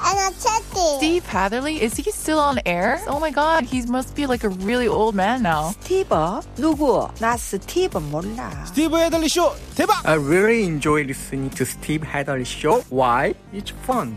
energetic. Steve Hatherley, is he still on air? Oh my god, he must be like a really old man now. 스티브? 누구? 나 스티브 몰라. 스티브 헤들리 쇼 대박! I really enjoy listening to Steve Hadley show. Why? It's fun,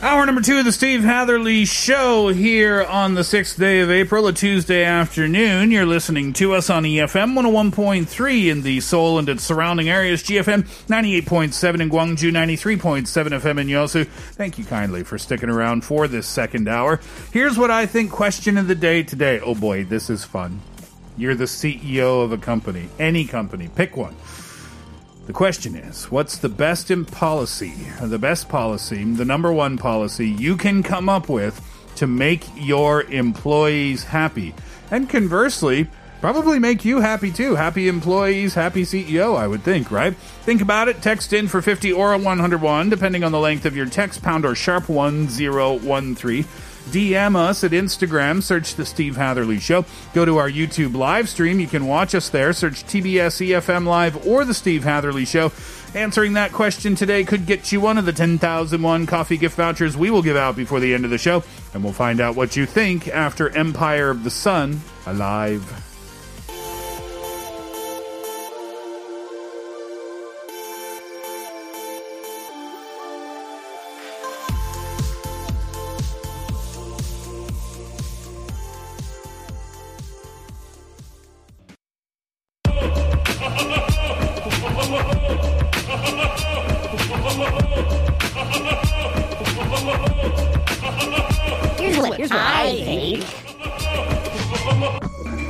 Hour number two of the Steve Hatherley Show here on the 6th day of April, a Tuesday afternoon. You're listening to us on EFM 101.3 in the Seoul and its surrounding areas, GFM 98.7 in Gwangju, 93.7 FM in Yosu. Thank you kindly for sticking around for this second hour. Here's what I think question of the day today. Oh boy, this is fun. You're the CEO of a company, any company, pick one. The question is, what's the best in policy, the best policy, the number one policy you can come up with to make your employees happy? And conversely, probably make you happy too. Happy employees, happy CEO, I would think, right? Think about it. Text in for 50 or 101, depending on the length of your text, pound or sharp 1013. DM us at Instagram, search The Steve Hatherley Show. Go to our YouTube live stream. You can watch us there. Search TBS EFM Live or The Steve Hatherley Show. Answering that question today could get you one of the 10,001 coffee gift vouchers we will give out before the end of the show. And we'll find out what you think after Empire of the Sun Alive.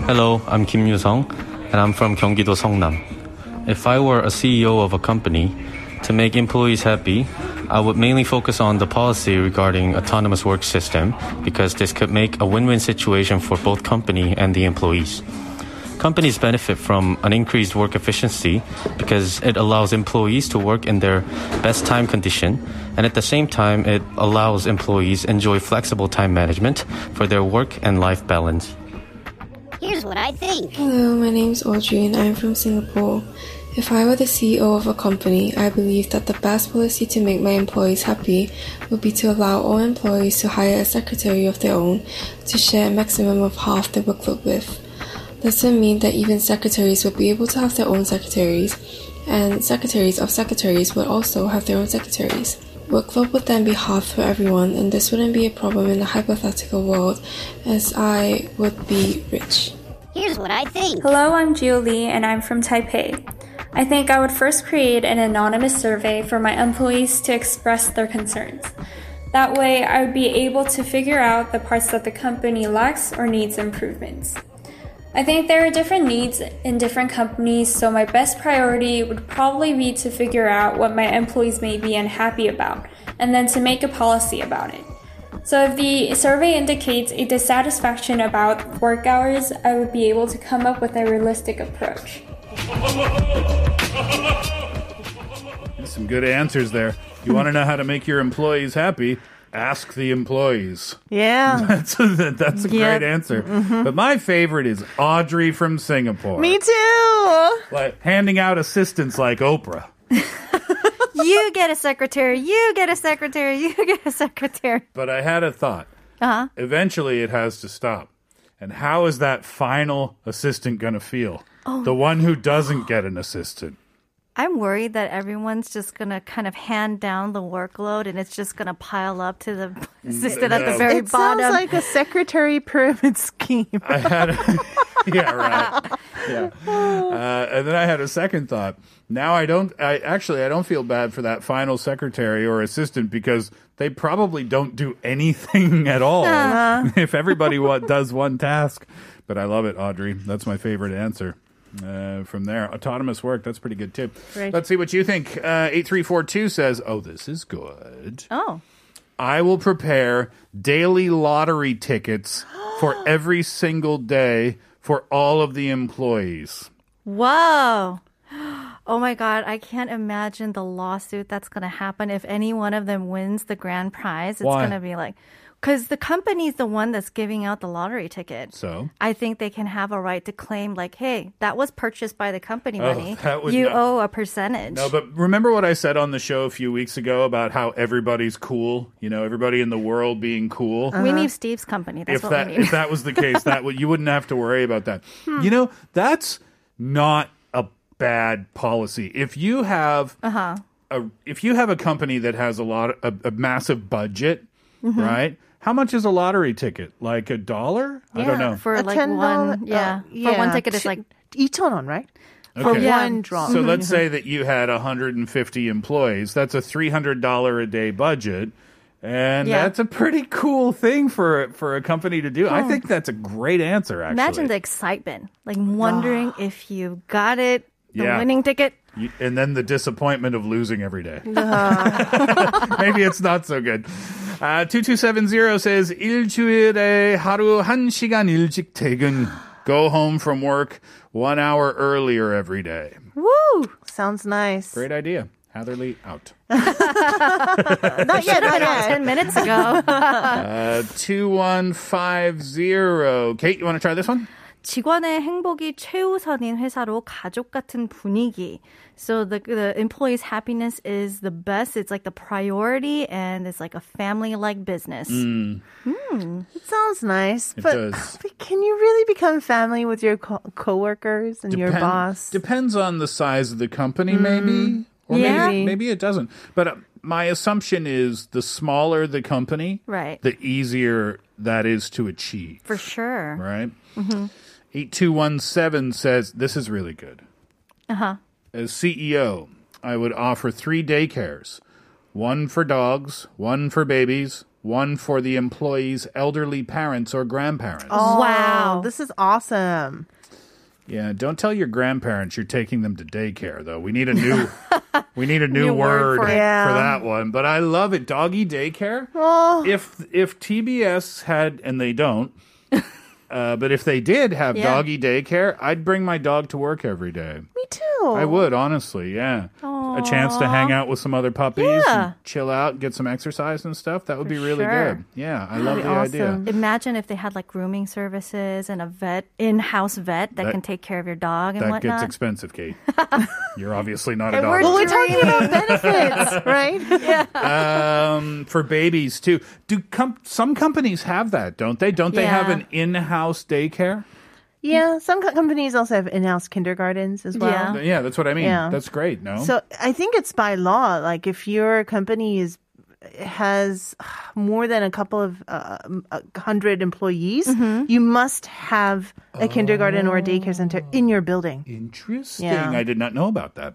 Hello, I'm Kim Yu-sung, and I'm from Gyeonggi-do Seongnam. If I were a CEO of a company, to make employees happy, I would mainly focus on the policy regarding autonomous work system because this could make a win-win situation for both company and the employees. Companies benefit from an increased work efficiency because it allows employees to work in their best time condition and at the same time it allows employees enjoy flexible time management for their work and life balance. What I think. Hello, my name's Audrey and I'm from Singapore. If I were the CEO of a company, I believe that the best policy to make my employees happy would be to allow all employees to hire a secretary of their own to share a maximum of half their workload with. This would mean that even secretaries would be able to have their own secretaries, and secretaries of secretaries would also have their own secretaries. Workload would then be half for everyone, and this wouldn't be a problem in a hypothetical world, as I would be rich. Here's what I think. Hello, I'm Gio Lee and I'm from Taipei. I think I would first create an anonymous survey for my employees to express their concerns. That way, I would be able to figure out the parts that the company lacks or needs improvements. I think there are different needs in different companies, so my best priority would probably be to figure out what my employees may be unhappy about and then to make a policy about it. So if the survey indicates a dissatisfaction about work hours, I would be able to come up with a realistic approach. Some good answers there. You want to know how to make your employees happy? Ask the employees. Yeah. That's a, that's a Yep. great answer. Mhm. But my favorite is Audrey from Singapore. Me too. Like handing out assistants like Oprah. you get a secretary. You get a secretary. You get a secretary. But I had a thought. Uh huh. Eventually, it has to stop. And how is that final assistant going to feel? Oh. The one who doesn't get an assistant. I'm worried that everyone's just gonna kind of hand down the workload, and it's just gonna pile up to the assistant at the very it bottom. It sounds like a secretary pyramid scheme. I had, yeah, right. Yeah. Uh, and then I had a second thought. Now I don't. I actually I don't feel bad for that final secretary or assistant because they probably don't do anything at all. Uh. if everybody what does one task, but I love it, Audrey. That's my favorite answer. Uh, from there, autonomous work. That's pretty good too. Right. Let's see what you think. Uh, Eight three four two says, "Oh, this is good." Oh. I will prepare daily lottery tickets for every single day for all of the employees. Whoa. Oh my God, I can't imagine the lawsuit that's going to happen if any one of them wins the grand prize. It's going to be like, because the company's the one that's giving out the lottery ticket. So? I think they can have a right to claim, like, hey, that was purchased by the company Oh, money. that would you not- owe a percentage. No, but remember what I said on the show a few weeks ago about how everybody's cool? You know, everybody in the world being cool. We need Steve's company. That's if what that we need. if that was the case, that would you wouldn't have to worry about that. Hmm. You know, that's not a bad policy. If you have uh huh. a if you have a company that has a lot a, a massive budget, Mhm. right? How much is a lottery ticket? Like a dollar? I don't know. For A like $10 one, yeah. Oh, for one ticket, it's two- like 2,000원, right? For Okay. one drop. So let's mm-hmm. say that you had 150 employees. That's a $300 a day budget. And Yeah. that's a pretty cool thing for for a company to do. I Oh. think that's a great answer actually. Imagine the excitement, like wondering if you got it, the Yeah. winning ticket. You- and then the disappointment of losing every day. Maybe it's not so good. Uh, 2270 says 일주일에 하루 한 시간 일찍 퇴근. Go home from work one hour earlier every day. Woo! Sounds nice. Great idea. Hatherley out. Not yet, not Been out yet. Ten minutes ago. Uh, 2150. Kate, you want to try this one? 직원의 행복이 최우선인 회사로 가족 같은 분위기. So the the employee's happiness is the best. It's like the priority, and it's like a family-like business. Mm. Hmm. It sounds nice, It but, does. but can you really become family with your co- coworkers and your boss? Depends on the size of the company, maybe. Or Yeah. maybe, maybe it doesn't. But uh, my assumption is the smaller the company, Right. the easier that is to achieve. For sure. Right? Mm-hmm. 8217 says, This is really good. Uh huh. As CEO, I would offer three daycares one for dogs, one for babies, one for the employees' elderly parents or grandparents. Oh, Wow. This is awesome. Yeah, don't tell your grandparents you're taking them to daycare though. We need a new we need a new, New word word, for for, that one. But I love it. Doggy daycare. Oh, If if TBS had and they don't uh, but if they did have Yeah. doggy daycare, I'd bring my dog to work every day. me too. I would, honestly, yeah. A chance to hang out with some other puppies Yeah. and chill out, get some exercise and stuff. That would be really sure. good. Yeah, I love the idea. Imagine if they had like grooming services and a vet, in-house vet that, That- can take care of your dog and whatnot. That gets expensive, Kate. You're obviously not a And dog. we're Well, we're talking about benefits, right? yeah. um, for babies too. Do com- some companies have that? Don't they? Don't they have Yeah. an in-house daycare? Yeah, some co- companies also have in-house kindergartens as well. Yeah. Yeah, that's what I mean. Yeah. That's great. No, So I think it's by law. Like if your company is has more than a couple of uh, hundred employees, Mm-hmm. you must have a kindergarten or a daycare center in your building. Interesting. Yeah. I did not know about that.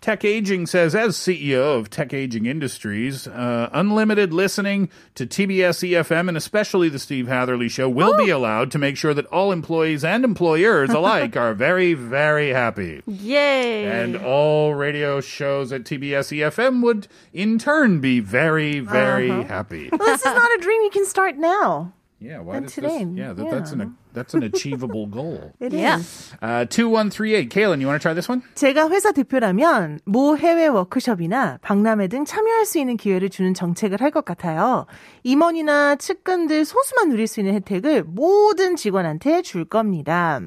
Tech Aging says, as CEO of Tech Aging Industries, uh, unlimited listening to TBS EFM and especially the Steve Hatherley Show will be allowed to make sure that all employees and employers alike are very, very happy. Yay. And all radio shows at TBS EFM would in turn be very, very Uh-huh. happy. Well, this is not a dream you can start now. Yeah, why And does today, this? Yeah, that, that's yeah. an that's an achievable goal. It Yeah. is. Uh, two one three eight. Kaylin, you want to try this one? 제가 회사 대표라면 모 해외 워크숍이나 박람회 등 참여할 수 있는 기회를 주는 정책을 할 것 같아요. 임원이나 측근들 소수만 누릴 수 있는 혜택을 모든 직원한테 줄 겁니다.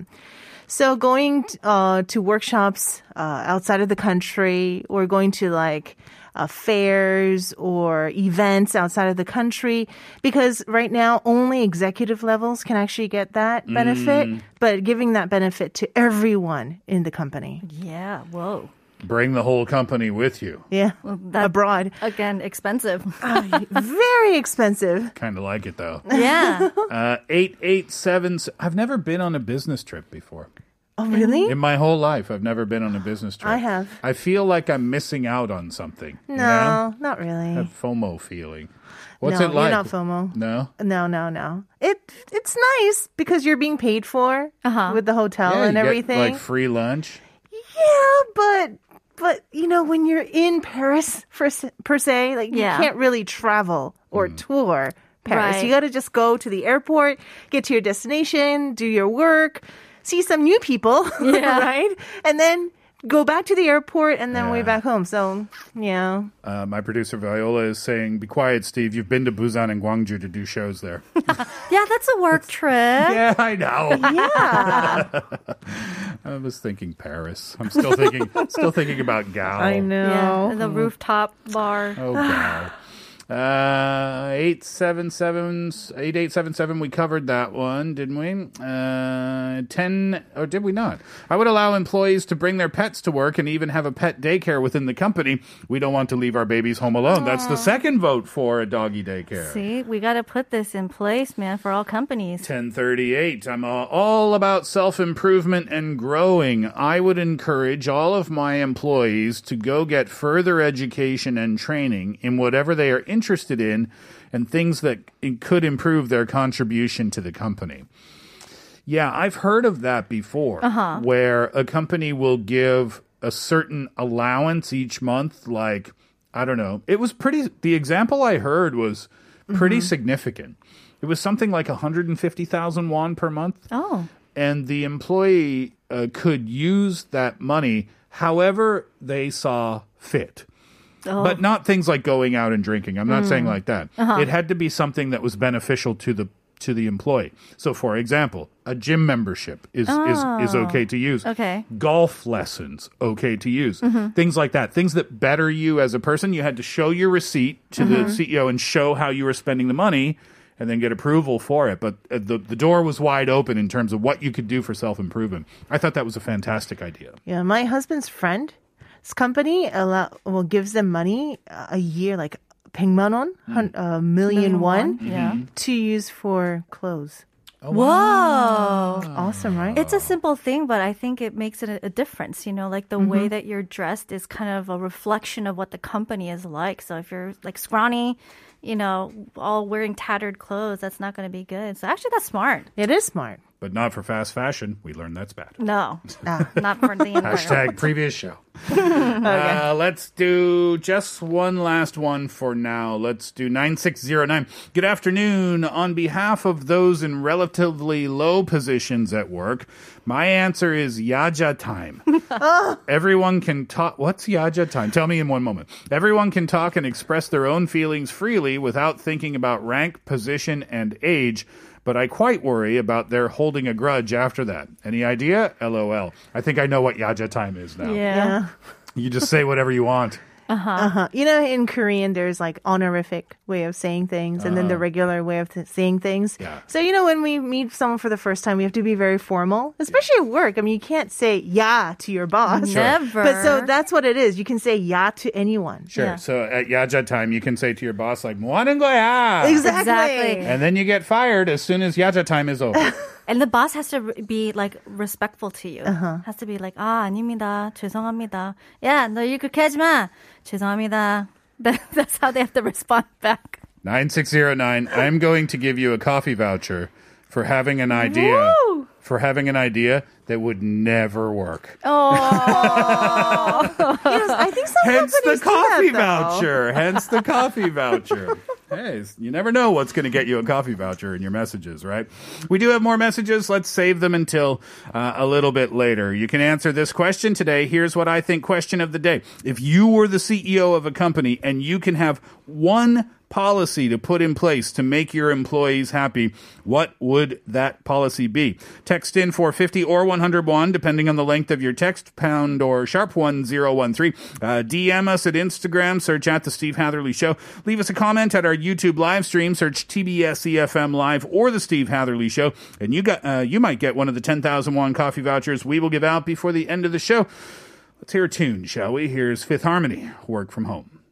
So going uh, to workshops uh, outside of the country or going to like uh, fairs or events outside of the country because right now only executive levels can actually get that benefit, but giving that benefit to everyone in the company. yeah. Whoa. Bring the whole company with you. Yeah, that- abroad. Again, expensive. Very expensive. Kind of like it though. yeah. Uh, eight eight seven. I've never been on a business trip before. Oh, really? In my whole life, I've never been on a business trip. I have. I feel like I'm missing out on something. you No, know? not really. That FOMO feeling. What's no, it like? You're not FOMO. No. No, no, no. It it's nice because you're being paid for with the hotel Yeah, and you get, everything. like free lunch. yeah, but but you know when you're in Paris for, s- per se, like Yeah. you can't really travel or tour Paris. Right. You got to just go to the airport, get to your destination, do your work, see some new people, Yeah. right? And then go back to the airport and then way back home. So, yeah. Uh, my producer Viola is saying, "Be quiet, Steve. You've been to Busan and Gwangju to do shows there." Yeah, that's a work trip. yeah, I know. Yeah. I was thinking Paris. I'm still thinking, still thinking about Gao. I Yeah, know. the mm. rooftop bar. Oh God. Uh, 877, 8877, we covered that one, didn't we? Uh, 10, or did we not? I would allow employees to bring their pets to work and even have a pet daycare within the company. We don't want to leave our babies home alone. That's the second vote for a doggy daycare. See, we got to put this in place, man, for all companies. 1038. I'm all, all about self improvement and growing. I would encourage all of my employees to go get further education and training in whatever they are interested in and things that could improve their contribution to the company. Yeah, I've heard of that before, Uh-huh. where a company will give a certain allowance each month. Like, I don't know. It was pretty, the example I heard was pretty significant. It was something like 150,000 won per month. Oh. And the employee uh, could use that money however they saw fit. Oh. But not things like going out and drinking. I'm not Mm. saying like that. Uh-huh. It had to be something that was beneficial to the to the employee. So for example, a gym membership is is is Oh. okay to use. Okay. Golf lessons okay to use. Mhm. Things like that. Things that better you as a person. You had to show your receipt to the Mhm. CEO and show how you were spending the money and then get approval for it. But uh, the the door was wide open in terms of what you could do for self-improvement. I thought that was a fantastic idea. Yeah, my husband's friend, his company allow well gives them money uh, a year, like 100만 won, hun- a million won, Yeah. to use for clothes. Whoa. Awesome, right? It's a simple thing, but I think it makes it a, a difference. You know, like the way Mhm. that you're dressed is kind of a reflection of what the company is like. So if you're like scrawny, you know, all wearing tattered clothes, that's not going to be good. So actually, that's smart. It is smart. But not for fast fashion. We learned that's bad. No, no not for the environment. Hashtag previous show. uh, let's do just one last one for now. Let's do 9609. Good afternoon. On behalf of those in relatively low positions at work, my answer is Yaja time. Everyone can talk. What's Yaja time? Tell me in one moment. Everyone can talk and express their own feelings freely without thinking about rank, position, and age. But I quite worry about their holding a grudge after that. Any idea? LOL. I think I know what Yaja time is now. Yeah. You just say whatever you want. Uh-huh. uh-huh. You know, in Korean, there's like honorific way of saying things and then the Uh-huh. regular way of th- saying things. Yeah. So, you know, when we meet someone for the first time, we have to be very formal, especially at work. I mean, you can't say yeah to your boss. Sure. Never. But so that's what it is. You can say yeah to anyone. Sure. So at Yaja time, you can say to your boss, like, 뭐 하는 거야? Exactly. And then you get fired as soon as Yaja time is over. And the boss has to be like respectful to you. Uh-huh. Has to be like, 아, 아닙니다. 죄송합니다. 야, 너 일 그렇게 하지 마. 죄송합니다. That, that's how they have to respond back. 9609, I'm going to give you a coffee voucher for having an idea. Woo! For having an idea that would never work. Oh. I think some Hence the companies do that, coffee though. voucher. Hence the coffee voucher. Hey, you never know what's going to get you a coffee voucher in your messages, right? We do have more messages. Let's save them until uh, a little bit later. You can answer this question today. Here's what I think question of the day. If you were the CEO of a company and you can have one policy to put in place to make your employees happy, what would that policy be? Text in for 50 or 101, depending on the length of your text, pound or sharp 1013. Uh, DM us at Instagram, search at The Steve Hatherley Show. Leave us a comment at our YouTube live stream, search TBS EFM Live or The Steve Hatherley Show, and you got uh, you might get one of the 10,000 won coffee vouchers we will give out before the end of the show. Let's hear a tune, shall we? Here's Fifth Harmony, Work from Home.